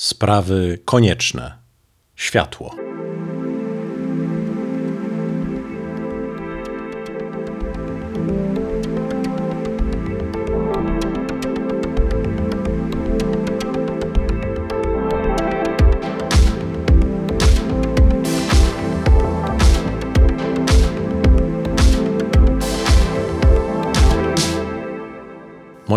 Sprawy konieczne. Światło.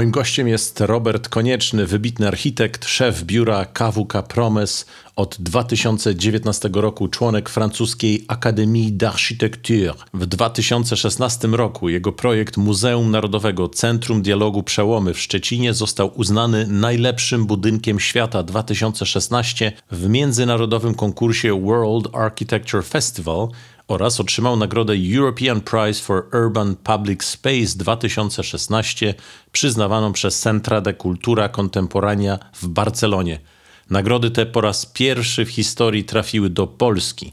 Moim gościem jest Robert Konieczny, wybitny architekt, szef biura KWK Promes, od 2019 roku członek francuskiej Akademii d'Architecture. W 2016 roku jego projekt Muzeum Narodowego Centrum Dialogu Przełomy w Szczecinie został uznany najlepszym budynkiem świata 2016 w międzynarodowym konkursie World Architecture Festival oraz otrzymał nagrodę European Prize for Urban Public Space 2016 przyznawaną przez Centra de Cultura Contemporania w Barcelonie. Nagrody te po raz pierwszy w historii trafiły do Polski.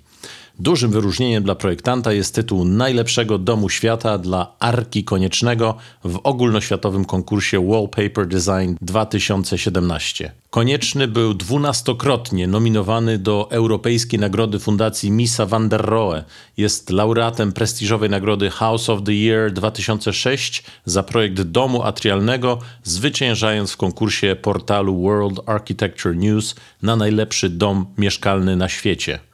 Dużym wyróżnieniem dla projektanta jest tytuł najlepszego domu świata dla Arki Koniecznego w ogólnoświatowym konkursie Wallpaper Design 2017. Konieczny był dwunastokrotnie nominowany do Europejskiej Nagrody Fundacji Misa van der Rohe. Jest laureatem prestiżowej nagrody House of the Year 2006 za projekt domu atrialnego, zwyciężając w konkursie portalu World Architecture News na najlepszy dom mieszkalny na świecie.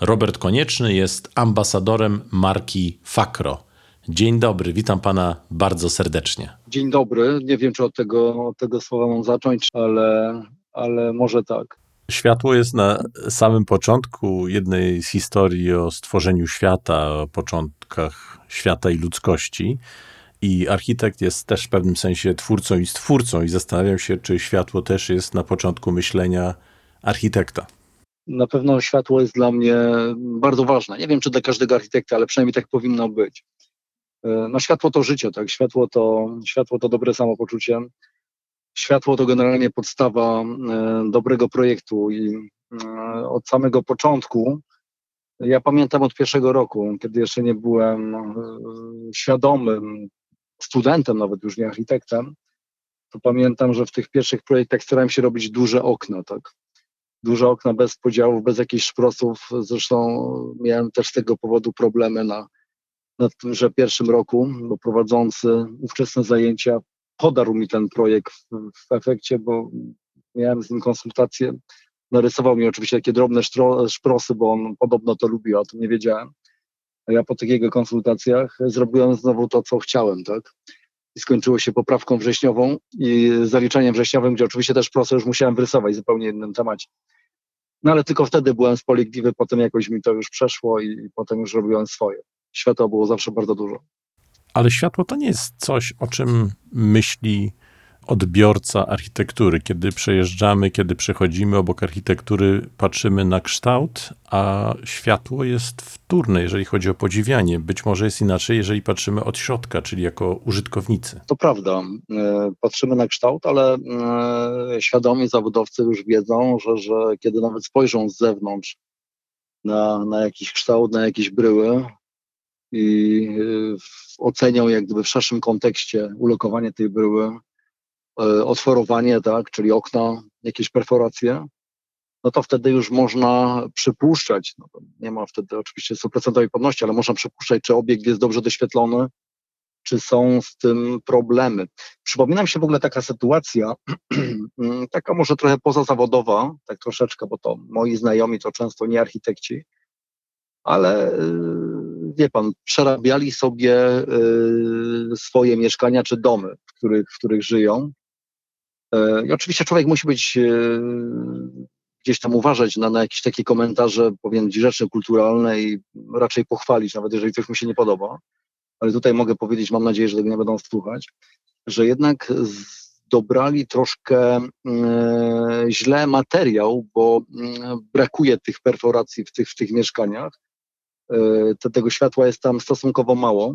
Robert Konieczny jest ambasadorem marki Fakro. Dzień dobry, witam pana bardzo serdecznie. Dzień dobry. Nie wiem, czy od tego, od tego słowa mam zacząć, ale, ale może tak. Światło jest na samym początku jednej z historii o stworzeniu świata, o początkach świata i ludzkości. I architekt jest też w pewnym sensie twórcą i stwórcą, i zastanawiam się, czy światło też jest na początku myślenia architekta na pewno światło jest dla mnie bardzo ważne. Nie wiem, czy dla każdego architekta, ale przynajmniej tak powinno być. E, no światło to życie, tak? Światło to, światło to dobre samopoczucie. Światło to generalnie podstawa e, dobrego projektu i e, od samego początku, ja pamiętam od pierwszego roku, kiedy jeszcze nie byłem świadomym studentem, nawet już nie architektem, to pamiętam, że w tych pierwszych projektach starałem się robić duże okna, tak? Duże okna bez podziałów, bez jakichś szprosów. Zresztą miałem też z tego powodu problemy na, na tymże pierwszym roku, bo prowadzący ówczesne zajęcia podarł mi ten projekt w, w efekcie, bo miałem z nim konsultację. Narysował mi oczywiście takie drobne sztro, szprosy, bo on podobno to lubił, a to nie wiedziałem. A ja po takich jego konsultacjach zrobiłem znowu to, co chciałem, tak? i skończyło się poprawką wrześniową i zaliczeniem wrześniowym, gdzie oczywiście też prosto już musiałem wyrysować w zupełnie innym temacie. No ale tylko wtedy byłem spolegliwy, potem jakoś mi to już przeszło i, i potem już robiłem swoje. Światła było zawsze bardzo dużo. Ale światło to nie jest coś, o czym myśli odbiorca architektury. Kiedy przejeżdżamy, kiedy przechodzimy obok architektury, patrzymy na kształt, a światło jest wtórne, jeżeli chodzi o podziwianie. Być może jest inaczej, jeżeli patrzymy od środka, czyli jako użytkownicy. To prawda. E, patrzymy na kształt, ale e, świadomi zawodowcy już wiedzą, że, że kiedy nawet spojrzą z zewnątrz na, na jakiś kształt, na jakieś bryły, i e, ocenią jak gdyby w szerszym kontekście ulokowanie tej bryły, otworowanie, tak, czyli okna, jakieś perforacje, no to wtedy już można przypuszczać, no nie ma wtedy oczywiście stuprocentowej pewności, ale można przypuszczać, czy obiekt jest dobrze doświetlony, czy są z tym problemy. Przypomina mi się w ogóle taka sytuacja, taka może trochę pozazawodowa, tak troszeczkę, bo to moi znajomi to często nie architekci, ale y, wie pan, przerabiali sobie y, swoje mieszkania czy domy, w których, w których żyją E, I oczywiście człowiek musi być e, gdzieś tam uważać na, na jakieś takie komentarze, powiem grzeczne, kulturalne i raczej pochwalić, nawet jeżeli coś mu się nie podoba. Ale tutaj mogę powiedzieć, mam nadzieję, że tego nie będą słuchać, że jednak dobrali troszkę e, źle materiał, bo e, brakuje tych perforacji w tych, w tych mieszkaniach. E, tego światła jest tam stosunkowo mało.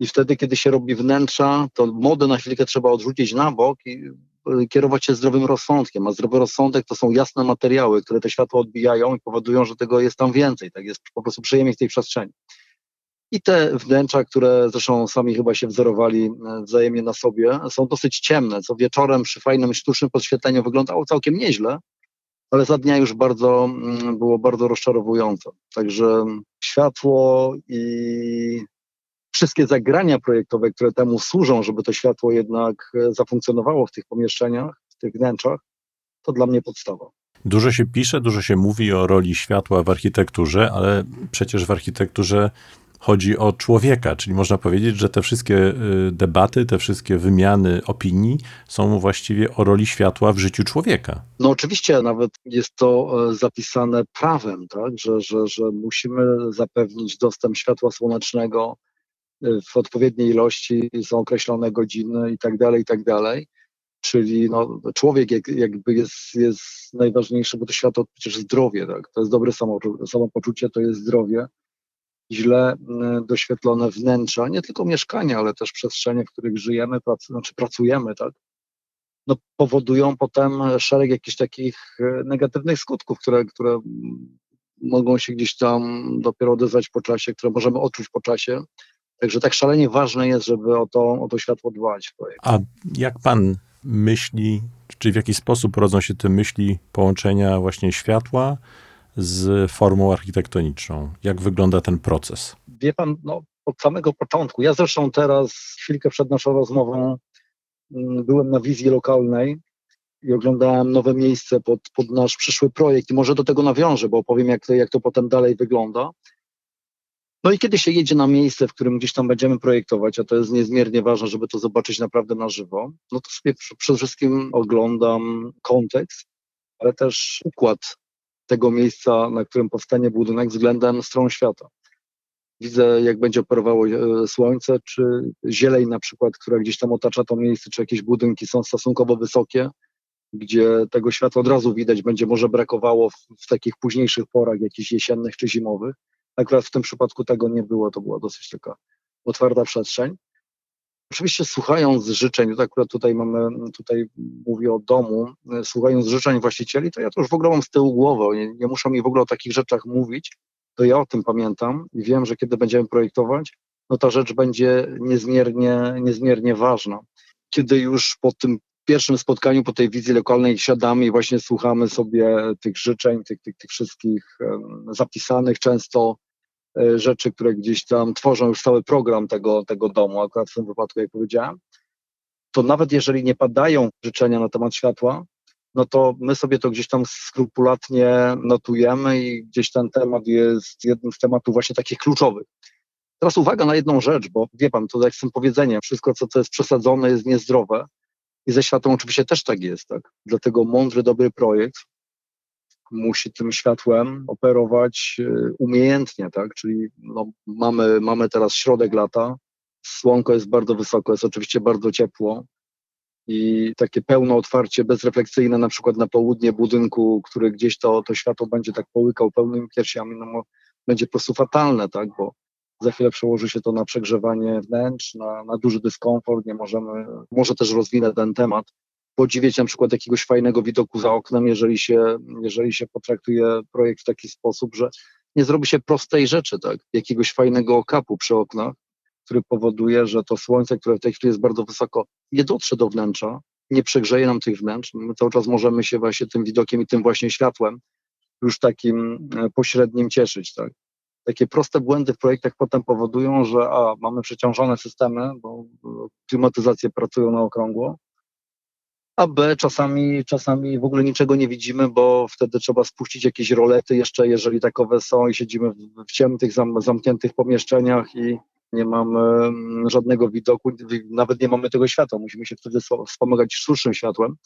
I wtedy, kiedy się robi wnętrza, to modę na chwilkę trzeba odrzucić na bok i kierować się zdrowym rozsądkiem, a zdrowy rozsądek to są jasne materiały, które te światło odbijają i powodują, że tego jest tam więcej, tak jest po prostu przyjemniej w tej przestrzeni. I te wnętrza, które zresztą sami chyba się wzorowali e, wzajemnie na sobie, są dosyć ciemne, co wieczorem przy fajnym sztucznym podświetleniu wyglądało całkiem nieźle, ale za dnia już bardzo, mm, było bardzo rozczarowujące. Także światło i wszystkie zagrania projektowe, które temu służą, żeby to światło jednak e, zafunkcjonowało w tych pomieszczeniach, w tych wnętrzach, to dla mnie podstawa. Dużo się pisze, dużo się mówi o roli światła w architekturze, ale przecież w architekturze chodzi o człowieka, czyli można powiedzieć, że te wszystkie y, debaty, te wszystkie wymiany opinii są właściwie o roli światła w życiu człowieka. No oczywiście nawet jest to e, zapisane prawem, tak? że, że, że musimy zapewnić dostęp światła słonecznego e, w odpowiedniej ilości, są określone godziny i tak dalej, i tak dalej. Czyli no, człowiek jakby jest, jest najważniejszy, bo to światło przecież zdrowie, tak? to jest dobre samopoczucie, to jest zdrowie źle mm, doświetlone wnętrza, nie tylko mieszkania, ale też przestrzenie, w których żyjemy, prac, znaczy pracujemy, tak, no, powodują potem szereg jakichś takich e, negatywnych skutków, które, które mogą się gdzieś tam dopiero odezwać po czasie, które możemy odczuć po czasie. Także tak szalenie ważne jest, żeby o to, o to światło dbać. A jak pan myśli, czy w jaki sposób rodzą się te myśli połączenia właśnie światła z formą architektoniczną? Jak wygląda ten proces? Wie pan, no, od samego początku. Ja zresztą teraz, chwilkę przed naszą rozmową, mm, byłem na wizji lokalnej i oglądałem nowe miejsce pod, pod nasz przyszły projekt. I może do tego nawiążę, bo opowiem, jak to, jak to potem dalej wygląda. No i kiedy się jedzie na miejsce, w którym gdzieś tam będziemy projektować, a to jest niezmiernie ważne, żeby to zobaczyć naprawdę na żywo, no to sobie przede wszystkim oglądam kontekst, ale też układ tego miejsca, na którym powstanie budynek względem stron świata. Widzę, jak będzie operowało e, słońce, czy zieleń na przykład, która gdzieś tam otacza to miejsce, czy jakieś budynki są stosunkowo wysokie, gdzie tego światła od razu widać, będzie może brakowało w, w takich późniejszych porach, jakichś jesiennych czy zimowych. Akurat w tym przypadku tego nie było, to była dosyć taka otwarta przestrzeń. Oczywiście słuchając życzeń, tak akurat tutaj mamy, tutaj mówię o domu, słuchając życzeń właścicieli, to ja to już w ogóle mam z tyłu głowy, nie, nie muszą mi w ogóle o takich rzeczach mówić, to ja o tym pamiętam i wiem, że kiedy będziemy projektować, no ta rzecz będzie niezmiernie, niezmiernie ważna. Kiedy już po tym pierwszym spotkaniu, po tej wizji lokalnej siadamy i właśnie słuchamy sobie tych życzeń, tych, tych, tych wszystkich zapisanych często rzeczy, które gdzieś tam tworzą już cały program tego, tego domu, akurat w tym wypadku, jak powiedziałem, to nawet jeżeli nie padają życzenia na temat światła, no to my sobie to gdzieś tam skrupulatnie notujemy i gdzieś ten temat jest jednym z tematów właśnie takich kluczowych. Teraz uwaga na jedną rzecz, bo wie pan, to jak z tym powiedzeniem, wszystko co to jest przesadzone jest niezdrowe i ze światłem oczywiście też tak jest, tak? Dlatego mądry, dobry projekt musi tym światłem operować e, umiejętnie, tak? Czyli no, mamy, mamy teraz środek lata, słonko jest bardzo wysoko, jest oczywiście bardzo ciepło i takie pełne otwarcie bezrefleksyjne na przykład na południe budynku, który gdzieś to, to światło będzie tak połykał pełnymi piersiami, no będzie po prostu fatalne, tak? Bo za chwilę przełoży się to na przegrzewanie wnętrz, na, na duży dyskomfort, nie możemy, może też rozwinę ten temat, podziwiać na przykład jakiegoś fajnego widoku za oknem, jeżeli się, jeżeli się potraktuje projekt w taki sposób, że nie zrobi się prostej rzeczy, tak? Jakiegoś fajnego okapu przy oknach, który powoduje, że to słońce, które w tej chwili jest bardzo wysoko, nie dotrze do wnętrza, nie przegrzeje nam tych wnętrz. My cały czas możemy się właśnie tym widokiem i tym właśnie światłem już takim e, pośrednim cieszyć, tak? Takie proste błędy w projektach potem powodują, że a, mamy przeciążone systemy, bo klimatyzacje pracują na okrągło, a B czasami, czasami w ogóle niczego nie widzimy, bo wtedy trzeba spuścić jakieś rolety jeszcze, jeżeli takowe są i siedzimy w, w ciemnych, zam, zamkniętych pomieszczeniach i nie mamy mm, żadnego widoku, nawet nie mamy tego światła, musimy się wtedy wspomagać sztucznym światłem.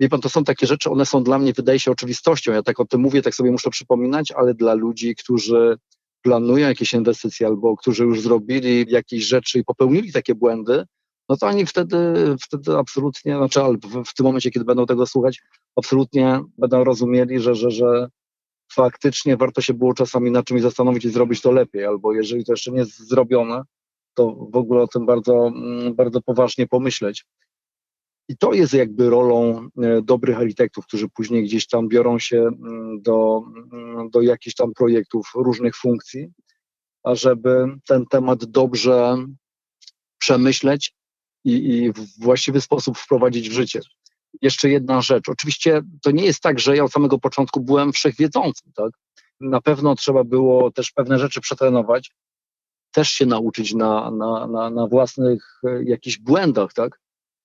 Wie pan, to są takie rzeczy, one są dla mnie, wydaje się, oczywistością. Ja tak o tym mówię, tak sobie muszę przypominać, ale dla ludzi, którzy planują jakieś inwestycje albo którzy już zrobili jakieś rzeczy i popełnili takie błędy, no to oni wtedy, wtedy absolutnie, znaczy w, w tym momencie, kiedy będą tego słuchać, absolutnie będą rozumieli, że, że, że faktycznie warto się było czasami na czymś zastanowić i zrobić to lepiej, albo jeżeli to jeszcze nie jest zrobione, to w ogóle o tym bardzo, mm, bardzo poważnie pomyśleć. I to jest jakby rolą e, dobrych architektów, którzy później gdzieś tam biorą się mm, do, mm, do jakichś tam projektów różnych funkcji, ażeby ten temat dobrze przemyśleć i, i w właściwy sposób wprowadzić w życie. jeszcze jedna rzecz. Oczywiście to nie jest tak, że ja od samego początku byłem wszechwiedzącym, tak? Na pewno trzeba było też pewne rzeczy przetrenować, też się nauczyć na, na, na, na własnych e, jakichś błędach, tak?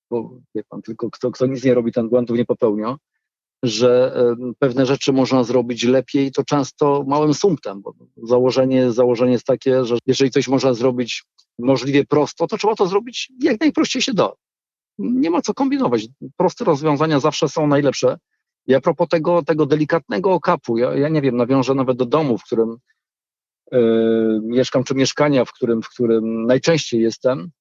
Bo wie pan, tylko kto, kto nic nie robi, ten błędów nie popełnia, że pewne rzeczy można zrobić lepiej, to często małym sumptem, bo założenie, założenie jest takie, że jeżeli coś można zrobić możliwie prosto, to trzeba to zrobić jak najprościej się da. Nie ma co kombinować. Proste rozwiązania zawsze są najlepsze. I a propos tego, tego delikatnego okapu, ja, ja nie wiem, nawiążę nawet do domu, w którym yy, mieszkam, czy mieszkania, w którym, w którym najczęściej jestem,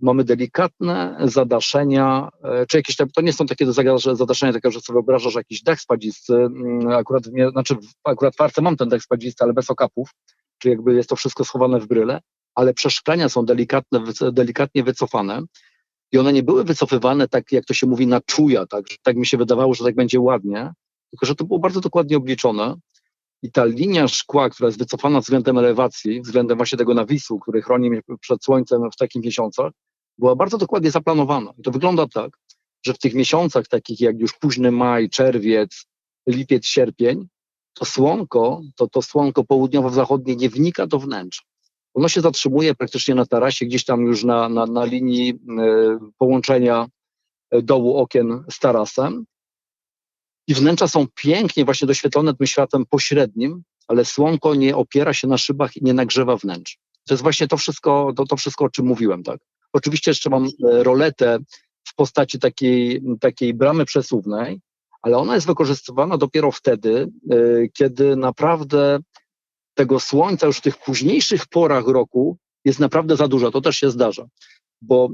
mamy delikatne zadaszenia, yy, czy jakieś, to nie są takie zadaszenia, takie, że sobie wyobrażasz jakiś dech spadzisty, akurat, w, znaczy akurat w arce mam ten dech spadzisty, ale bez okapów, czy jakby jest to wszystko schowane w bryle, ale przeszklenia są delikatne, delikatnie wycofane i one nie były wycofywane tak, jak to się mówi, na czuja, tak, tak mi się wydawało, że tak będzie ładnie, tylko że to było bardzo dokładnie obliczone i ta linia szkła, która jest wycofana względem elewacji, względem właśnie tego nawisu, który chroni mnie przed słońcem w takich miesiącach, była bardzo dokładnie zaplanowana. I to wygląda tak, że w tych miesiącach takich jak już późny maj, czerwiec, lipiec, sierpień, to słonko, to, to słonko południowo-zachodnie nie wnika do wnętrza. Ono się zatrzymuje praktycznie na tarasie, gdzieś tam już na, na, na linii y, połączenia e, dołu okien z tarasem. I wnętrza są pięknie właśnie doświetlone tym światłem pośrednim, ale słonko nie opiera się na szybach i nie nagrzewa wnętrz. To jest właśnie to wszystko, to, to wszystko o czym mówiłem, tak. Oczywiście jeszcze mam e, roletę w postaci takiej, takiej bramy przesuwnej, ale ona jest wykorzystywana dopiero wtedy, kiedy naprawdę tego słońca już w tych późniejszych porach roku jest naprawdę za dużo. To też się zdarza. Bo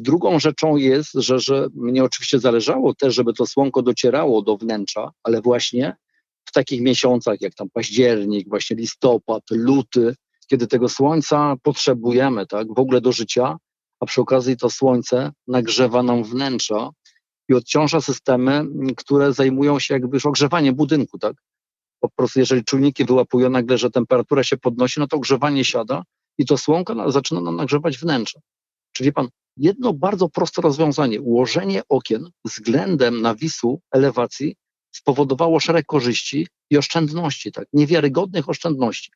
drugą rzeczą jest, że, że mnie oczywiście zależało też, żeby to słonko docierało do wnętrza, ale właśnie w takich miesiącach jak tam październik, właśnie listopad, luty, kiedy tego słońca potrzebujemy, tak, w ogóle do życia, a przy okazji to słońce nagrzewa nam wnętrza i odciąża systemy, które zajmują się jakby już ogrzewaniem budynku, tak po prostu jeżeli czujniki wyłapują nagle, że temperatura się podnosi, no to ogrzewanie siada i to słonko zaczyna nam nagrzewać wnętrze. Czyli pan, jedno bardzo proste rozwiązanie, ułożenie okien względem nawisu elewacji spowodowało szereg korzyści i oszczędności, tak, niewiarygodnych oszczędności.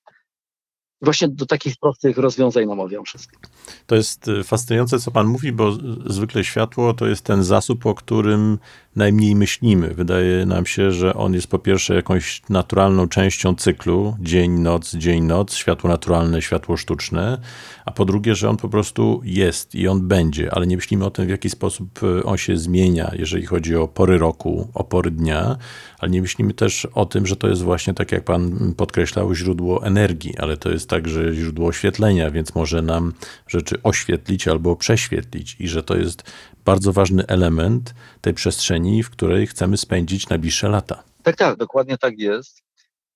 Właśnie do takich prostych rozwiązań namawiam wszystkich. To jest y, fascynujące, co Pan mówi, bo zwykle światło to jest ten zasób, o którym najmniej myślimy. Wydaje nam się, że on jest po pierwsze jakąś naturalną częścią cyklu, dzień, noc, dzień, noc, światło naturalne, światło sztuczne, a po drugie, że on po prostu jest i on będzie, ale nie myślimy o tym, w jaki sposób y, on się zmienia, jeżeli chodzi o pory roku, o pory dnia, ale nie myślimy też o tym, że to jest właśnie, tak jak Pan podkreślał, źródło energii, ale to jest także źródło oświetlenia, więc może nam rzeczy oświetlić albo prześwietlić i że to jest bardzo ważny element tej przestrzeni, w której chcemy spędzić najbliższe lata. Tak, tak, dokładnie tak jest.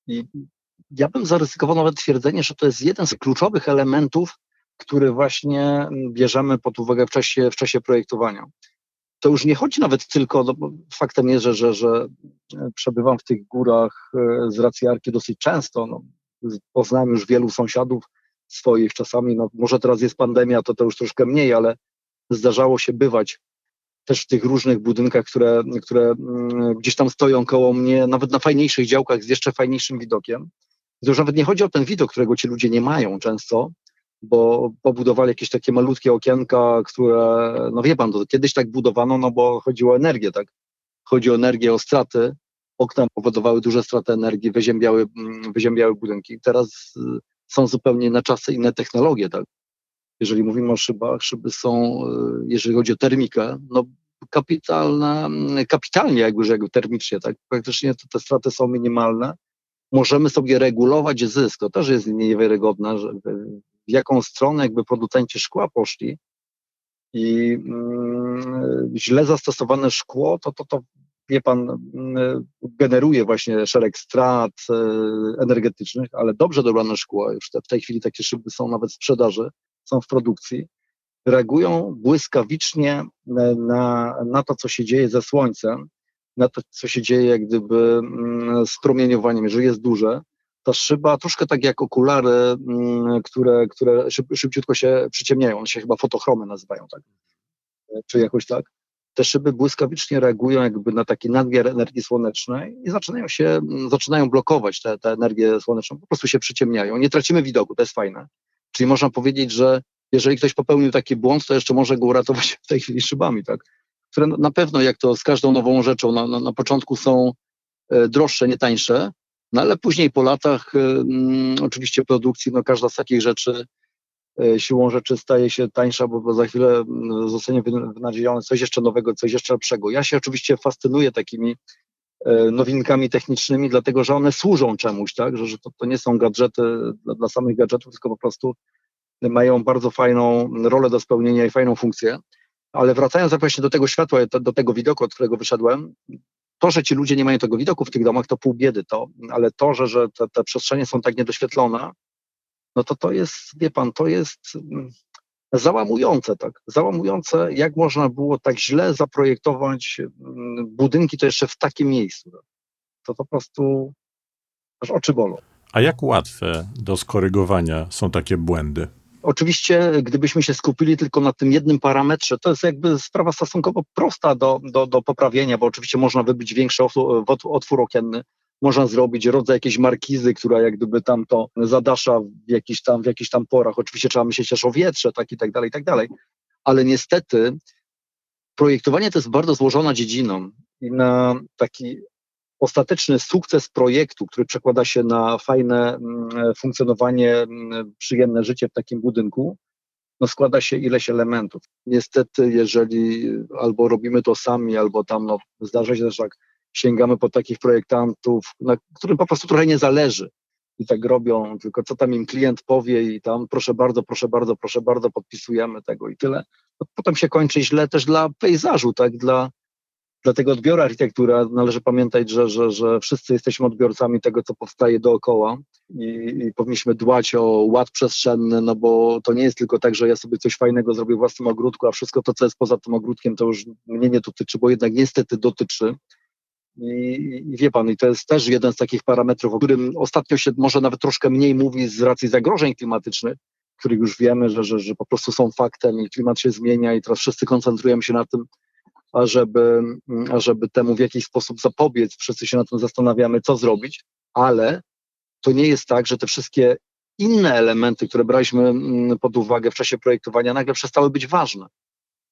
I ja bym zaryzykował nawet twierdzenie, że to jest jeden z kluczowych elementów, który właśnie bierzemy pod uwagę w czasie, w czasie projektowania. To już nie chodzi nawet tylko, no, faktem jest, że, że, że przebywam w tych górach e, z racji arki dosyć często. No, poznałem już wielu sąsiadów swoich czasami, no może teraz jest pandemia, to to już troszkę mniej, ale zdarzało się bywać też w tych różnych budynkach, które, które mm, gdzieś tam stoją koło mnie, nawet na fajniejszych działkach z jeszcze fajniejszym widokiem. To już nawet nie chodzi o ten widok, którego ci ludzie nie mają często, bo pobudowali jakieś takie malutkie okienka, które, no wie pan, to kiedyś tak budowano, no bo chodziło o energię, tak? Chodzi o energię, o straty. Okna powodowały duże straty energii, wyziębiały, mm, wyziębiały budynki. Teraz y, są zupełnie inne czasy, inne technologie, tak? Jeżeli mówimy o szybach, szyby są, e, jeżeli chodzi o termikę, no kapitalne, kapitalnie jakby, że jakby termicznie, tak, praktycznie te, te straty są minimalne. Możemy sobie regulować zysk, to też jest niewiarygodne, że w jaką stronę jakby producenci szkła poszli i mm, źle zastosowane szkło, to, to, to wie pan, generuje właśnie szereg strat e, energetycznych, ale dobrze dobrane szkło, już te, w tej chwili takie szyby są nawet w sprzedaży, są w produkcji, reagują błyskawicznie na, na to, co się dzieje ze Słońcem, na to, co się dzieje jak gdyby mm, z promieniowaniem, jeżeli jest duże, ta szyba troszkę tak jak okulary, mm, które, które szyb, szybciutko się przyciemniają, one się chyba fotochromy nazywają, tak? Czy jakoś tak? Te szyby błyskawicznie reagują jakby na taki nadmiar energii słonecznej i zaczynają się, zaczynają blokować tę energię słoneczną, po prostu się przyciemniają. Nie tracimy widoku, to jest fajne. Czyli można powiedzieć, że jeżeli ktoś popełnił taki błąd, to jeszcze może go uratować w tej chwili szybami, tak? Które na pewno, jak to z każdą nową rzeczą, na, na, na początku są e, droższe, nie tańsze, no ale później po latach y, oczywiście produkcji, no każda z takich rzeczy siłą rzeczy staje się tańsza, bo, za chwilę y, zostanie wynadziejone coś jeszcze nowego, coś jeszcze lepszego. Ja się oczywiście fascynuję takimi nowinkami technicznymi, dlatego że one służą czemuś, tak? Że, że to, to nie są gadżety dla, dla samych gadżetów, tylko po prostu mają bardzo fajną rolę do spełnienia i fajną funkcję. Ale wracając właśnie do tego światła, do tego widoku, od którego wyszedłem, to, że ci ludzie nie mają tego widoku w tych domach, to pół biedy to, ale to, że, że te, te przestrzenie są tak niedoświetlone, no to to jest, wie pan, to jest mm, załamujące, tak, załamujące, jak można było tak źle zaprojektować mm, budynki, to jeszcze w takim miejscu. To po prostu aż oczy bolą. A jak łatwe do skorygowania są takie błędy? Oczywiście, gdybyśmy się skupili tylko na tym jednym parametrze, to jest jakby sprawa stosunkowo prosta do, do, do poprawienia, bo oczywiście można wybić większy otwór okienny, można zrobić rodzaj jakiejś markizy, która jak gdyby tam to zadasza w jakichś tam, w tam porach. Oczywiście trzeba myśleć też o wietrze, tak i tak dalej, i tak dalej. Ale niestety projektowanie to jest bardzo złożona dziedziną i na taki ostateczny sukces projektu, który przekłada się na fajne mm, funkcjonowanie, mm, przyjemne życie w takim budynku, no składa się ileś elementów. Niestety, jeżeli albo robimy to sami, albo tam no, zdarza się też tak, sięgamy po takich projektantów, na którym po prostu trochę nie zależy i tak robią, tylko co tam im klient powie i tam proszę bardzo, proszę bardzo, proszę bardzo, podpisujemy tego i tyle. No, potem się kończy źle też dla pejzażu, tak, dla, dla tego odbioru architektura należy pamiętać, że, że, że wszyscy jesteśmy odbiorcami tego, co powstaje dookoła i, i powinniśmy dbać o ład przestrzenny, no bo to nie jest tylko tak, że ja sobie coś fajnego zrobię w własnym ogródku, a wszystko to, co jest poza tym ogródkiem, to już mnie nie dotyczy, bo jednak niestety dotyczy. I, I, wie pan, i to jest też jeden z takich parametrów, o którym ostatnio się może nawet troszkę mniej mówi z racji zagrożeń klimatycznych, których już wiemy, że, że, że po prostu są faktem i klimat się zmienia i teraz wszyscy koncentrujemy się na tym, ażeby, ażeby temu w jakiś sposób zapobiec. Wszyscy się na tym zastanawiamy, co zrobić, ale to nie jest tak, że te wszystkie inne elementy, które braliśmy mm, pod uwagę w czasie projektowania, nagle przestały być ważne.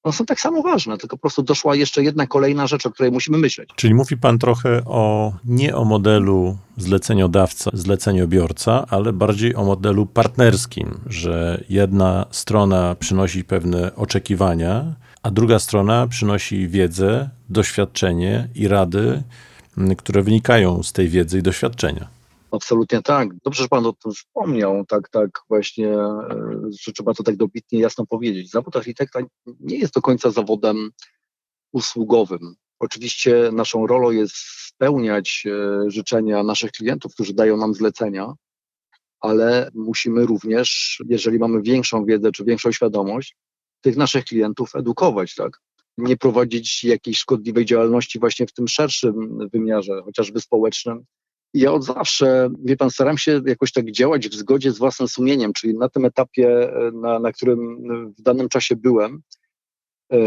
One są tak samo ważne, tylko po prostu doszła jeszcze jedna kolejna rzecz, o której musimy myśleć. Czyli mówi Pan trochę o nie o modelu zleceniodawca, zleceniobiorca, ale bardziej o modelu partnerskim, że jedna strona przynosi pewne oczekiwania, a druga strona przynosi wiedzę, doświadczenie i rady, które wynikają z tej wiedzy i doświadczenia. Absolutnie tak. Dobrze, że Pan o tym wspomniał, tak, tak właśnie, e, że trzeba to tak dobitnie jasno powiedzieć. Zawód architekta nie jest do końca zawodem usługowym. Oczywiście naszą rolą jest spełniać e, życzenia naszych klientów, którzy dają nam zlecenia, ale musimy również, jeżeli mamy większą wiedzę czy większą świadomość, tych naszych klientów edukować, tak? Nie prowadzić jakiejś szkodliwej działalności właśnie w tym szerszym wymiarze, chociażby społecznym. Ja od zawsze, wie pan, staram się jakoś tak działać w zgodzie z własnym sumieniem, czyli na tym etapie, na, na którym w danym czasie byłem,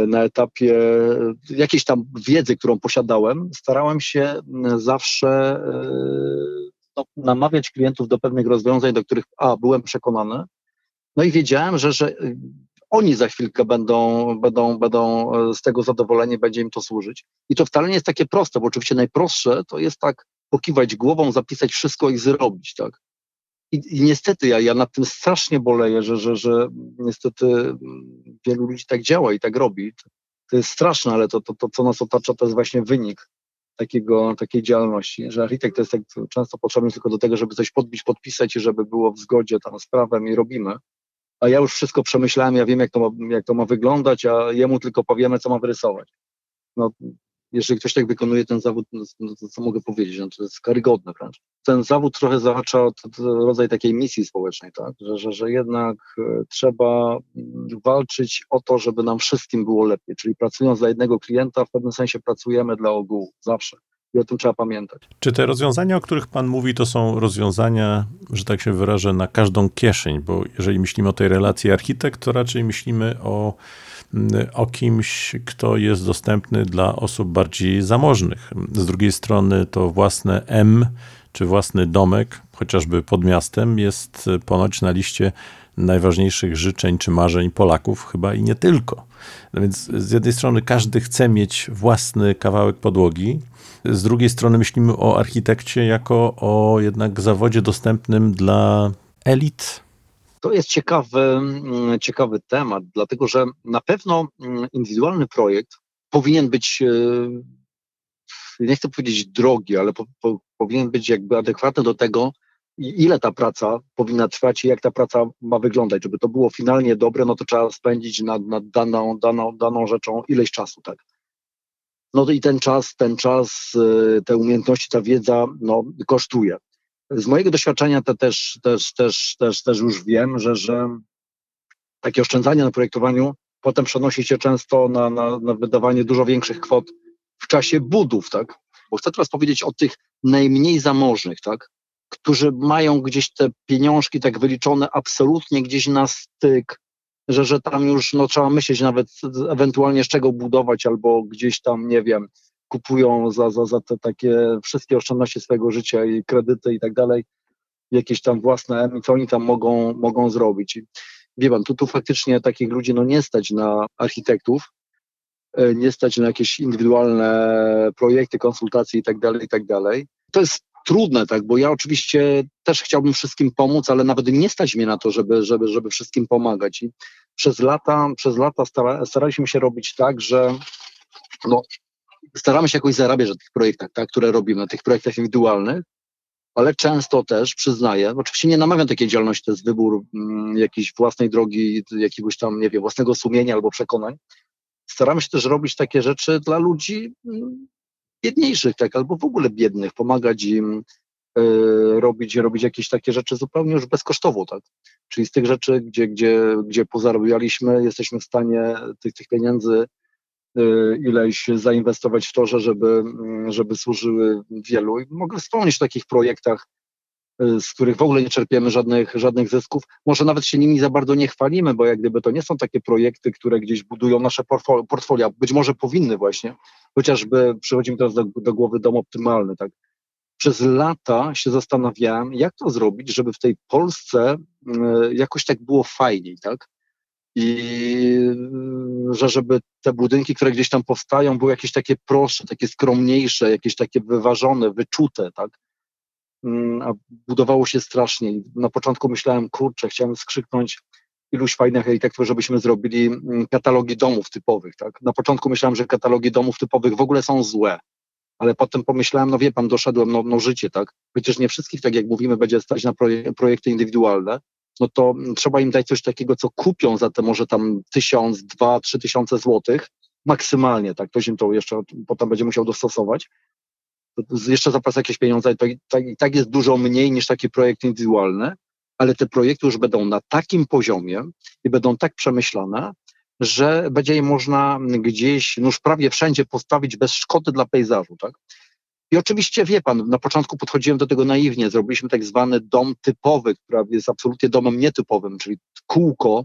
na etapie jakiejś tam wiedzy, którą posiadałem, starałem się zawsze no, namawiać klientów do pewnych rozwiązań, do których a, byłem przekonany, no i wiedziałem, że, że oni za chwilkę będą, będą, będą e, z tego zadowoleni, będzie im to służyć. I to wcale nie jest takie proste, bo oczywiście najprostsze to jest tak pokiwać głową, zapisać wszystko i zrobić, tak. I, i niestety ja, ja nad tym strasznie boleję, że, że, że niestety wielu ludzi tak działa i tak robi. To jest straszne, ale to, to, to co nas otacza, to jest właśnie wynik takiego, takiej działalności, że architekt jest tak często potrzebny tylko do tego, żeby coś podbić, podpisać i żeby było w zgodzie tam z prawem i robimy a ja już wszystko przemyślałem, ja wiem, jak to ma, jak to ma wyglądać, a jemu tylko powiemy, co ma wyrysować. No, jeżeli ktoś tak wykonuje ten zawód, no, to co mogę powiedzieć, no, to jest karygodne wręcz. Ten zawód trochę zahacza od, rodzaj takiej misji społecznej, tak? że, że, że jednak e, trzeba mm, walczyć o to, żeby nam wszystkim było lepiej, czyli pracując dla jednego klienta, w pewnym sensie pracujemy dla ogółu, zawsze. I o tym trzeba pamiętać. Czy te rozwiązania, o których Pan mówi, to są rozwiązania, że tak się wyrażę, na każdą kieszeń? Bo jeżeli myślimy o tej relacji architekt, to raczej myślimy o, o kimś, kto jest dostępny dla osób bardziej zamożnych. Z drugiej strony to własne M czy własny domek, chociażby pod miastem, jest ponoć na liście najważniejszych życzeń czy marzeń Polaków, chyba i nie tylko. No więc z jednej strony każdy chce mieć własny kawałek podłogi, z drugiej strony myślimy o architekcie jako o jednak zawodzie dostępnym dla elit. To jest ciekawy, mm, ciekawy temat, dlatego że na pewno mm, indywidualny projekt powinien być, e, nie chcę powiedzieć drogi, ale po, po, powinien być jakby adekwatny do tego, ile ta praca powinna trwać i jak ta praca ma wyglądać. Żeby to było finalnie dobre, no to trzeba spędzić nad, nad daną, daną, daną rzeczą ileś czasu, tak. No i ten czas, ten czas, y, te umiejętności, ta wiedza, no, kosztuje. Z mojego doświadczenia to też, też, też, też, też już wiem, że, że takie oszczędzanie na projektowaniu potem przenosi się często na, na, na wydawanie dużo większych kwot w czasie budów, tak? Bo chcę teraz powiedzieć o tych najmniej zamożnych, tak? którzy mają gdzieś te pieniążki tak wyliczone absolutnie gdzieś na styk, że, że tam już no, trzeba myśleć nawet ewentualnie z czego budować albo gdzieś tam, nie wiem, kupują za, za, za te takie wszystkie oszczędności swojego życia i kredyty i tak dalej, jakieś tam własne, co oni tam mogą, mogą zrobić. wie pan, tu, tu faktycznie takich ludzi no nie stać na architektów, e, nie stać na jakieś indywidualne projekty, konsultacje i tak dalej, i tak dalej. To jest trudne, tak, bo ja oczywiście też chciałbym wszystkim pomóc, ale nawet nie stać mnie na to, żeby, żeby, żeby wszystkim pomagać. I przez lata, przez lata stara, staraliśmy się robić tak, że no, staramy się jakoś zarabiać na tych projektach, tak, które robimy, na tych projektach indywidualnych, ale często też przyznaję, oczywiście nie namawiam takiej działalności, to jest wybór mm, jakiejś własnej drogi, jakiegoś tam, nie wiem, własnego sumienia albo przekonań. Staramy się też robić takie rzeczy dla ludzi mm, biedniejszych, tak, albo w ogóle biednych, pomagać im y, robić, robić jakieś takie rzeczy zupełnie już bezkosztowo, tak. Czyli z tych rzeczy, gdzie, gdzie, gdzie pozarabialiśmy, jesteśmy w stanie tych, tych pieniędzy ileś zainwestować w to, żeby, mm, żeby służyły wielu. I mogę wspomnieć o takich projektach, Y, z których w ogóle nie czerpiemy żadnych, żadnych zysków. Może nawet się nimi za bardzo nie chwalimy, bo jak gdyby to nie są takie projekty, które gdzieś budują nasze portfolia. Być może powinny właśnie, chociażby przychodzi mi teraz do, do głowy dom optymalny. Tak? Przez lata się zastanawiałem, jak to zrobić, żeby w tej Polsce y, jakoś tak było fajniej, tak? I że żeby te budynki, które gdzieś tam powstają, były jakieś takie prostsze, takie skromniejsze, jakieś takie wyważone, wyczute, tak? Mm, a budowało się strasznie. Na początku myślałem, kurczę, chciałem skrzyknąć iluś fajnych architektów, żebyśmy zrobili mm, katalogi domów typowych. Tak? Na początku myślałem, że katalogi domów typowych w ogóle są złe, ale potem pomyślałem, no wie pan, doszedłem, no, no życie, tak? Przecież nie wszystkich, tak jak mówimy, będzie stać na projekty indywidualne, no to trzeba im dać coś takiego, co kupią za te może tam tysiąc, dwa, trzy tysiące złotych, maksymalnie, tak? Ktoś im to jeszcze potem będzie musiał dostosować, jeszcze zapłacę jakieś pieniądze, to i tak, tak jest dużo mniej niż taki projekt indywidualny, ale te projekty już będą na takim poziomie i będą tak przemyślane, że będzie je można gdzieś, no już prawie wszędzie postawić bez szkody dla pejzażu, tak? I oczywiście wie pan, na początku podchodziłem do tego naiwnie, zrobiliśmy tak zwany dom typowy, który jest absolutnie domem nietypowym, czyli kółko,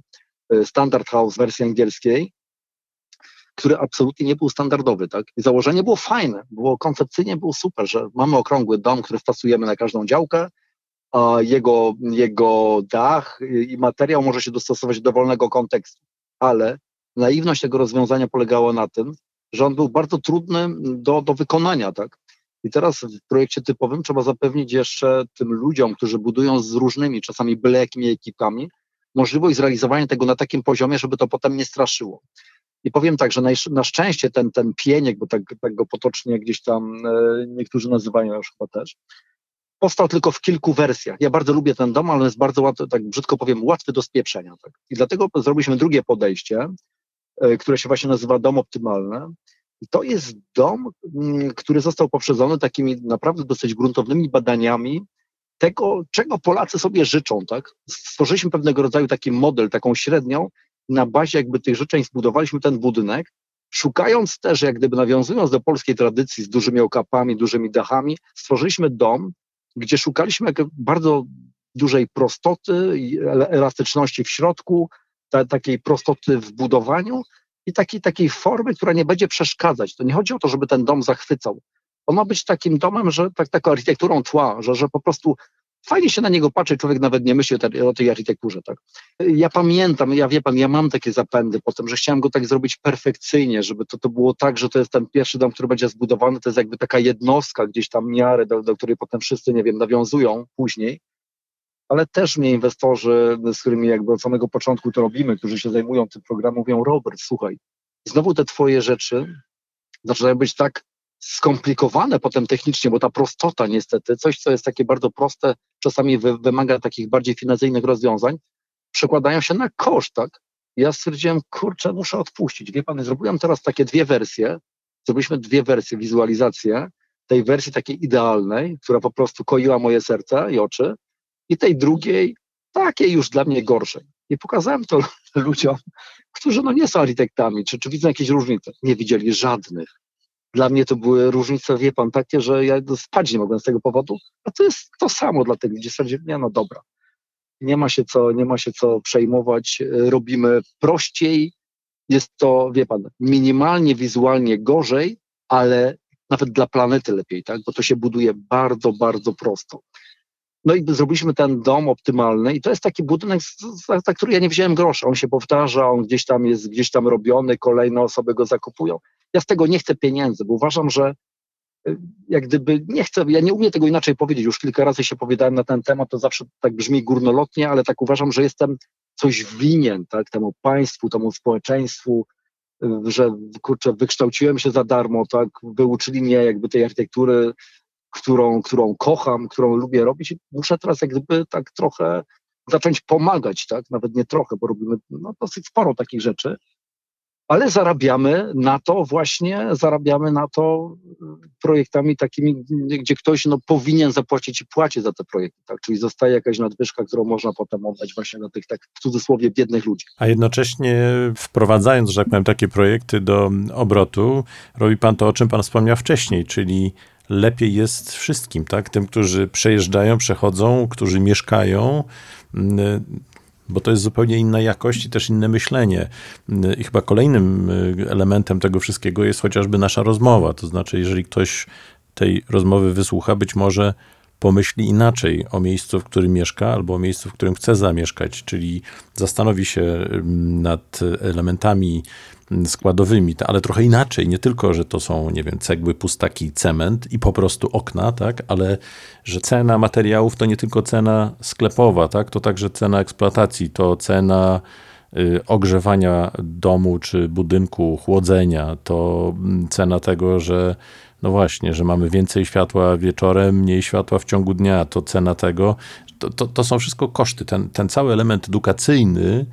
e, standard house wersji angielskiej, który absolutnie nie był standardowy. Tak? I założenie było fajne, było koncepcyjnie było super, że mamy okrągły dom, który wstosujemy na każdą działkę, a jego, jego dach i materiał może się dostosować do dowolnego kontekstu. Ale naiwność tego rozwiązania polegała na tym, że on był bardzo trudny do, do wykonania. Tak? I teraz w projekcie typowym trzeba zapewnić jeszcze tym ludziom, którzy budują z różnymi, czasami byle jakimi ekipami, możliwość zrealizowania tego na takim poziomie, żeby to potem nie straszyło. I powiem tak, że na, szczęście ten, ten pieniek, bo tak, tak go potocznie gdzieś tam e, niektórzy nazywają już chyba też, powstał tylko w kilku wersjach. Ja bardzo lubię ten dom, ale jest bardzo łatwy, tak brzydko powiem, łatwy do spieprzenia. Tak? I dlatego zrobiliśmy drugie podejście, e, które się właśnie nazywa dom optymalny. I to jest dom, mm, który został poprzedzony takimi naprawdę dosyć gruntownymi badaniami tego, czego Polacy sobie życzą. Tak? Stworzyliśmy pewnego rodzaju taki model, taką średnią, na bazie jakby tych życzeń zbudowaliśmy ten budynek szukając też, jak gdyby nawiązując do polskiej tradycji z dużymi okapami, dużymi dachami, stworzyliśmy dom, gdzie szukaliśmy bardzo dużej prostoty, elastyczności w środku, ta, takiej prostoty w budowaniu i takiej, takiej formy, która nie będzie przeszkadzać. To nie chodzi o to, żeby ten dom zachwycał. On ma być takim domem, że tak, taką architekturą tła, że, że po prostu fajnie się na niego patrzy, człowiek nawet nie myśli o tej, o tej architekturze. Tak? Ja pamiętam, ja wie pan, ja mam takie zapędy po tym, że chciałem go tak zrobić perfekcyjnie, żeby to, to było tak, że to jest ten pierwszy dom, który będzie zbudowany, to jest jakby taka jednostka gdzieś tam miarę, do, do której potem wszyscy, nie wiem, nawiązują później ale też mnie inwestorzy, z którymi jakby od samego początku to robimy, którzy się zajmują tym programem, mówią, Robert, słuchaj, znowu te twoje rzeczy zaczynają być tak skomplikowane potem technicznie, bo ta prostota niestety, coś, co jest takie bardzo proste, czasami wy, wymaga takich bardziej financyjnych rozwiązań, przekładają się na koszt, tak? Ja stwierdziłem, kurczę, muszę odpuścić. Wie pan, zrobiłem teraz takie dwie wersje, zrobiliśmy dwie wersje, wizualizacje tej wersji takiej idealnej, która po prostu koiła moje serce i oczy i tej drugiej, takiej już dla mnie gorszej. I pokazałem to ludziom, którzy no nie są architektami, czy, czy widzą jakieś różnice. Nie widzieli żadnych. Dla mnie to były różnice, wie pan, takie, że ja spać nie mogłem z tego powodu, a to jest to samo dla tych ludzi. Stwierdziłem, nie no dobra, nie ma się co, nie ma się co przejmować, robimy prościej, jest to, wie pan, minimalnie wizualnie gorzej, ale nawet dla planety lepiej, tak? Bo to się buduje bardzo, bardzo prosto. No i zrobiliśmy ten dom optymalny i to jest taki budynek, za, za który ja nie wziąłem grosza. On się powtarza, on gdzieś tam jest, gdzieś tam robiony, kolejne osoby go zakupują. Ja z tego nie chcę pieniędzy, bo uważam, że y, jak gdyby nie chcę, ja nie umiem tego inaczej powiedzieć, już kilka razy się powiedziałem na ten temat, to zawsze tak brzmi górnolotnie, ale tak uważam, że jestem coś winien, tak, temu państwu, temu społeczeństwu, y, że kurczę, wykształciłem się za darmo, tak, wyuczyli mnie jakby tej architektury, którą, którą kocham, którą lubię robić muszę teraz jak gdyby tak trochę zacząć pomagać, tak? Nawet nie trochę, bo robimy no, dosyć sporo takich rzeczy, ale zarabiamy na to właśnie, zarabiamy na to projektami takimi, gdzie ktoś no, powinien zapłacić i płaci za te projekty, tak? Czyli zostaje jakaś nadwyżka, którą można potem oddać właśnie na tych tak w cudzysłowie biednych ludzi. A jednocześnie wprowadzając, że tak powiem, takie projekty do obrotu, robi pan to, o czym pan wspomniał wcześniej, czyli lepiej jest wszystkim, tak? Tym, którzy przejeżdżają, przechodzą, którzy mieszkają, bo to jest zupełnie inna jakość i też inne myślenie. I chyba kolejnym y, elementem tego wszystkiego jest chociażby nasza rozmowa. To znaczy, jeżeli ktoś tej rozmowy wysłucha, być może pomyśli inaczej o miejscu, w którym mieszka, albo o miejscu, w którym chce zamieszkać, czyli zastanowi się mm, nad elementami składowymi, ale trochę inaczej. Nie tylko, że to są, nie wiem, cegły, pustaki, cement i po prostu okna, tak, ale że cena materiałów to nie tylko cena sklepowa, tak, to także cena eksploatacji, to cena y, ogrzewania domu czy budynku, chłodzenia, to mm, cena tego, że no właśnie, że mamy więcej światła wieczorem, mniej światła w ciągu dnia, to cena tego, to, to, to są wszystko koszty. Ten, ten cały element edukacyjny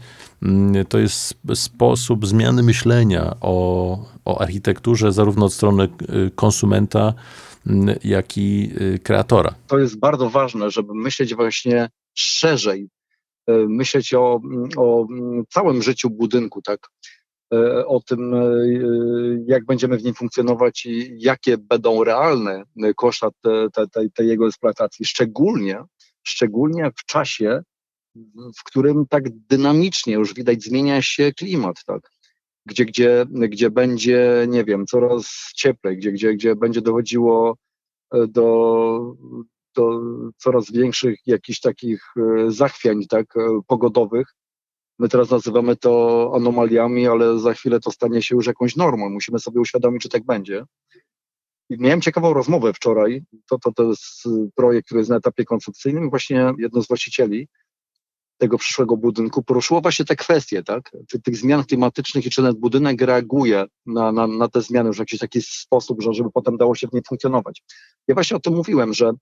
to jest sposób zmiany myślenia o, o architekturze, zarówno od strony y, konsumenta, mm, jak i y, kreatora. To jest bardzo ważne, żeby myśleć właśnie szerzej, y, myśleć o, o całym życiu budynku, tak? o tym, jak będziemy w nim funkcjonować i jakie będą realne koszta tej te, te, te jego eksploatacji. Szczególnie szczególnie w czasie, w którym tak dynamicznie już widać zmienia się klimat, tak? Gdzie, gdzie, gdzie będzie, nie wiem, coraz cieplej, gdzie, gdzie, gdzie będzie dochodziło e, do, do coraz większych jakichś takich e, zachwiań tak, e, pogodowych. My teraz nazywamy to anomaliami, ale za chwilę to stanie się już jakąś normą. Musimy sobie uświadomić, że tak będzie. I miałem ciekawą rozmowę wczoraj. To, to, to jest projekt, który jest na etapie koncepcyjnym. Właśnie jedno z właścicieli tego przyszłego budynku poruszyło właśnie te kwestie, tak? tych zmian klimatycznych i czy ten budynek reaguje na, na, na te zmiany w jakiś taki sposób, że, żeby potem dało się w nim funkcjonować. Ja właśnie o tym mówiłem, że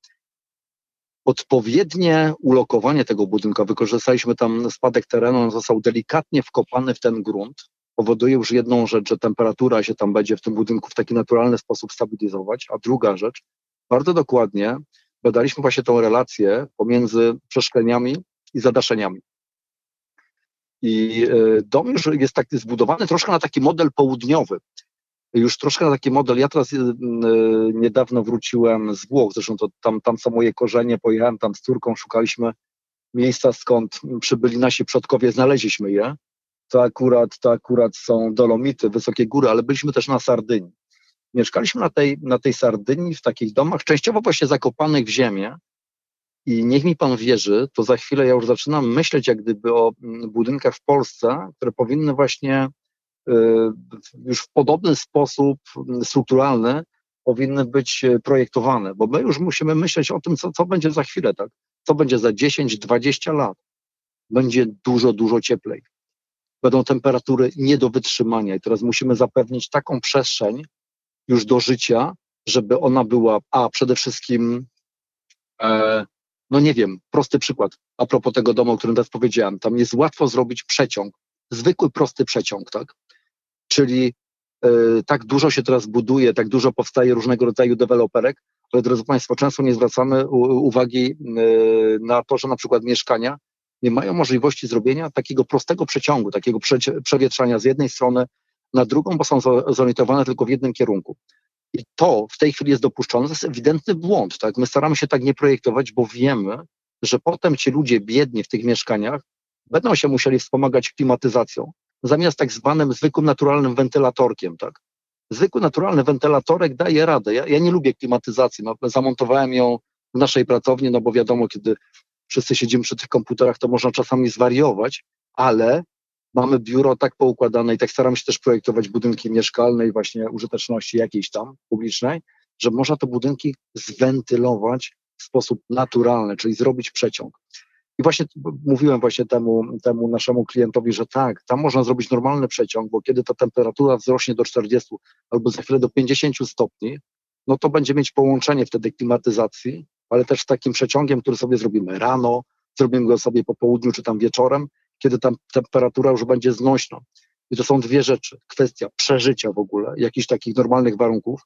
odpowiednie ulokowanie tego budynku, wykorzystaliśmy tam spadek terenu, on został delikatnie wkopany w ten grunt, powoduje już jedną rzecz, że temperatura się tam będzie w tym budynku w taki naturalny sposób stabilizować, a druga rzecz, bardzo dokładnie badaliśmy właśnie tą relację pomiędzy przeszkleniami i zadaszeniami. I dom już jest taki zbudowany troszkę na taki model południowy. Już troszkę na taki model. Ja teraz niedawno wróciłem z Włoch, zresztą to tam, tam są moje korzenie, pojechałem tam z córką, szukaliśmy miejsca, skąd przybyli nasi przodkowie, znaleźliśmy je. To akurat, to akurat są Dolomity, wysokie góry, ale byliśmy też na Sardynii. Mieszkaliśmy na tej, na tej Sardynii w takich domach, częściowo właśnie zakopanych w ziemię. I niech mi pan wierzy, to za chwilę ja już zaczynam myśleć jak gdyby o mm, budynkach w Polsce, które powinny właśnie y, już w podobny sposób mm, strukturalny powinny być y, projektowane, bo my już musimy myśleć o tym, co, co będzie za chwilę, tak? Co będzie za 10, 20 lat. Będzie dużo, dużo cieplej. Będą temperatury nie do wytrzymania i teraz musimy zapewnić taką przestrzeń, już do życia, żeby ona była, a przede wszystkim, e, no nie wiem, prosty przykład, a propos tego domu, o którym teraz powiedziałem, tam jest łatwo zrobić przeciąg, zwykły, prosty przeciąg, tak? Czyli e, tak dużo się teraz buduje, tak dużo powstaje różnego rodzaju deweloperek, ale drodzy Państwo, często nie zwracamy uwagi e, na to, że na przykład mieszkania nie mają możliwości zrobienia takiego prostego przeciągu, takiego przewietrzania z jednej strony na drugą, bo są zorientowane tylko w jednym kierunku. I to w tej chwili jest dopuszczone, to jest ewidentny błąd. Tak? My staramy się tak nie projektować, bo wiemy, że potem ci ludzie biedni w tych mieszkaniach będą się musieli wspomagać klimatyzacją, zamiast tak zwanym zwykłym naturalnym wentylatorkiem. Tak? Zwykły naturalny wentylatorek daje radę. Ja, ja nie lubię klimatyzacji. No, zamontowałem ją w naszej pracowni, no bo wiadomo, kiedy wszyscy siedzimy przy tych komputerach, to można czasami zwariować, ale mamy biuro tak poukładane i tak staramy się też projektować budynki mieszkalne i właśnie użyteczności jakiejś tam publicznej, że można te budynki zwentylować w sposób naturalny, czyli zrobić przeciąg. I właśnie mówiłem właśnie temu, temu naszemu klientowi, że tak, tam można zrobić normalny przeciąg, bo kiedy ta temperatura wzrośnie do 40 albo za chwilę do 50 stopni, no to będzie mieć połączenie wtedy klimatyzacji, ale też z takim przeciągiem, który sobie zrobimy rano, zrobimy go sobie po południu czy tam wieczorem, kiedy tam temperatura już będzie znośna. I to są dwie rzeczy. Kwestia przeżycia w ogóle, jakichś takich normalnych warunków.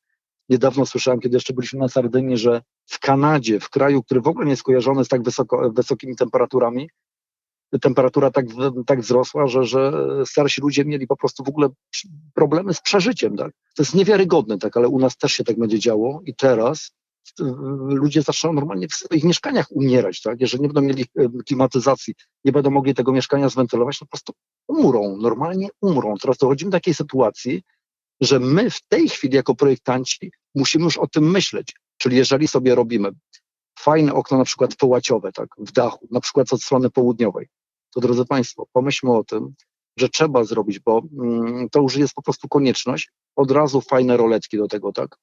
Niedawno słyszałem, kiedy jeszcze byliśmy na Sardynii, że w Kanadzie, w kraju, który w ogóle nie jest skojarzony z tak wysoko, wysokimi temperaturami, temperatura tak, tak wzrosła, że, że starsi ludzie mieli po prostu w ogóle problemy z przeżyciem. Tak? To jest niewiarygodne, tak, ale u nas też się tak będzie działo i teraz ludzie zaczną normalnie w swoich mieszkaniach umierać, tak? Jeżeli nie będą mieli e, klimatyzacji, nie będą mogli tego mieszkania zwentylować, to po prostu umrą, normalnie umrą. Teraz dochodzimy do takiej sytuacji, że my w tej chwili jako projektanci musimy już o tym myśleć. Czyli jeżeli sobie robimy fajne okno na przykład połaciowe, tak, w dachu, na przykład od strony południowej, to drodzy Państwo, pomyślmy o tym, że trzeba zrobić, bo mm, to już jest po prostu konieczność, od razu fajne roletki do tego, tak,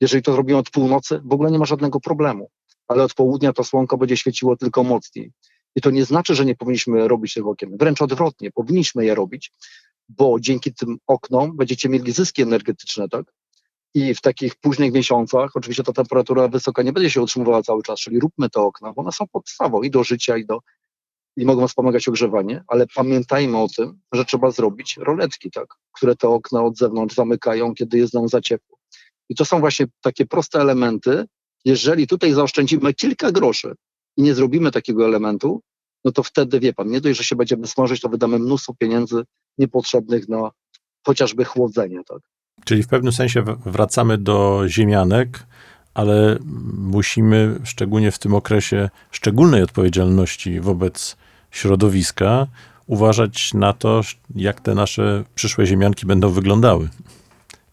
jeżeli to zrobimy od północy, w ogóle nie ma żadnego problemu, ale od południa to słonko będzie świeciło tylko mocniej. I to nie znaczy, że nie powinniśmy robić tych okien. Wręcz odwrotnie, powinniśmy je robić, bo dzięki tym oknom będziecie mieli zyski energetyczne, tak? I w takich późnych miesiącach, oczywiście ta temperatura wysoka nie będzie się utrzymywała cały czas, czyli róbmy te okna, bo one są podstawą i do życia, i do i mogą wspomagać ogrzewanie, ale pamiętajmy o tym, że trzeba zrobić roletki, tak, które te okna od zewnątrz zamykają, kiedy jest nam za ciepło. I to są właśnie takie proste elementy. Jeżeli tutaj zaoszczędzimy kilka groszy i nie zrobimy takiego elementu, no to wtedy wie pan, nie dość, że się będziemy smażyć, to wydamy mnóstwo pieniędzy niepotrzebnych na chociażby chłodzenie. Tak? Czyli w pewnym sensie wracamy do ziemianek, ale musimy, szczególnie w tym okresie szczególnej odpowiedzialności wobec środowiska, uważać na to, jak te nasze przyszłe ziemianki będą wyglądały.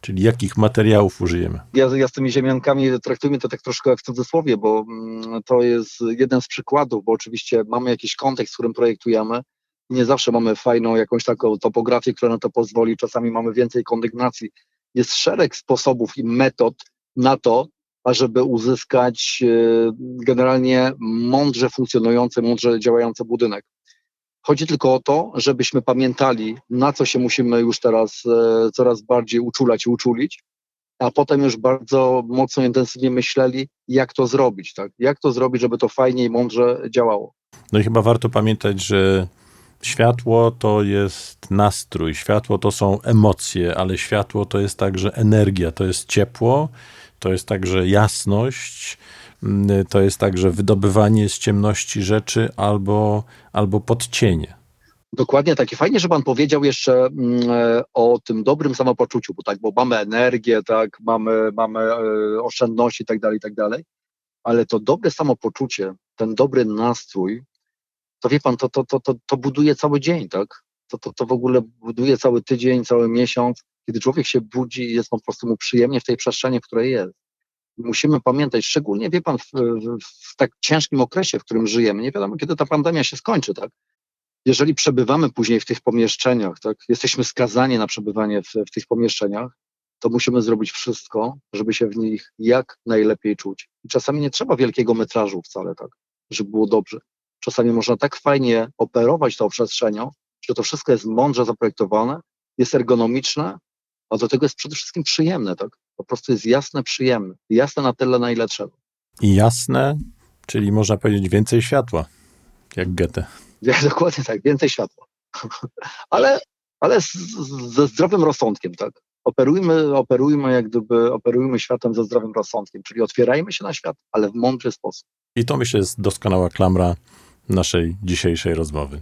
Czyli jakich materiałów użyjemy? Ja, ja z tymi ziemiankami traktujmy to tak troszkę jak w cudzysłowie, bo mm, to jest jeden z przykładów, bo oczywiście mamy jakiś kontekst, w którym projektujemy. Nie zawsze mamy fajną jakąś taką topografię, która na to pozwoli. Czasami mamy więcej kondygnacji. Jest szereg sposobów i metod na to, ażeby uzyskać e, generalnie mądrze funkcjonujący, mądrze działający budynek. Chodzi tylko o to, żebyśmy pamiętali, na co się musimy już teraz e, coraz bardziej uczulać i uczulić, a potem już bardzo mocno, intensywnie myśleli, jak to zrobić, tak? Jak to zrobić, żeby to fajnie i mądrze działało. No i chyba warto pamiętać, że światło to jest nastrój, światło to są emocje, ale światło to jest także energia, to jest ciepło, to jest także jasność, to jest także wydobywanie z ciemności rzeczy albo, albo podcienie. Dokładnie takie. Fajnie, że pan powiedział jeszcze mm, e, o tym dobrym samopoczuciu, bo tak, bo mamy energię, tak, mamy, mamy e, oszczędności i tak dalej, i tak dalej, ale to dobre samopoczucie, ten dobry nastrój, to wie pan, to, to, to, to, to buduje cały dzień, tak? To, to, to w ogóle buduje cały tydzień, cały miesiąc, kiedy człowiek się budzi i jest po prostu mu przyjemnie w tej przestrzeni, w której jest. Musimy pamiętać, szczególnie wie pan, w, w, w tak ciężkim okresie, w którym żyjemy, nie wiadomo, kiedy ta pandemia się skończy, tak? jeżeli przebywamy później w tych pomieszczeniach, tak, jesteśmy skazani na przebywanie w, w tych pomieszczeniach, to musimy zrobić wszystko, żeby się w nich jak najlepiej czuć. I czasami nie trzeba wielkiego metrażu wcale, tak, żeby było dobrze. Czasami można tak fajnie operować tą przestrzenią, że to wszystko jest mądrze zaprojektowane, jest ergonomiczne, a do tego jest przede wszystkim przyjemne, tak? Po prostu jest jasne, przyjemne. Jasne na tyle, na ile trzeba. I jasne, czyli można powiedzieć więcej światła, jak Goethe. Dokładnie tak, więcej światła. ale ale z, ze zdrowym rozsądkiem, tak? Operujmy, operujmy jak gdyby, operujmy światem ze zdrowym rozsądkiem, czyli otwierajmy się na świat, ale w mądry sposób. I to myślę jest doskonała klamra naszej dzisiejszej rozmowy.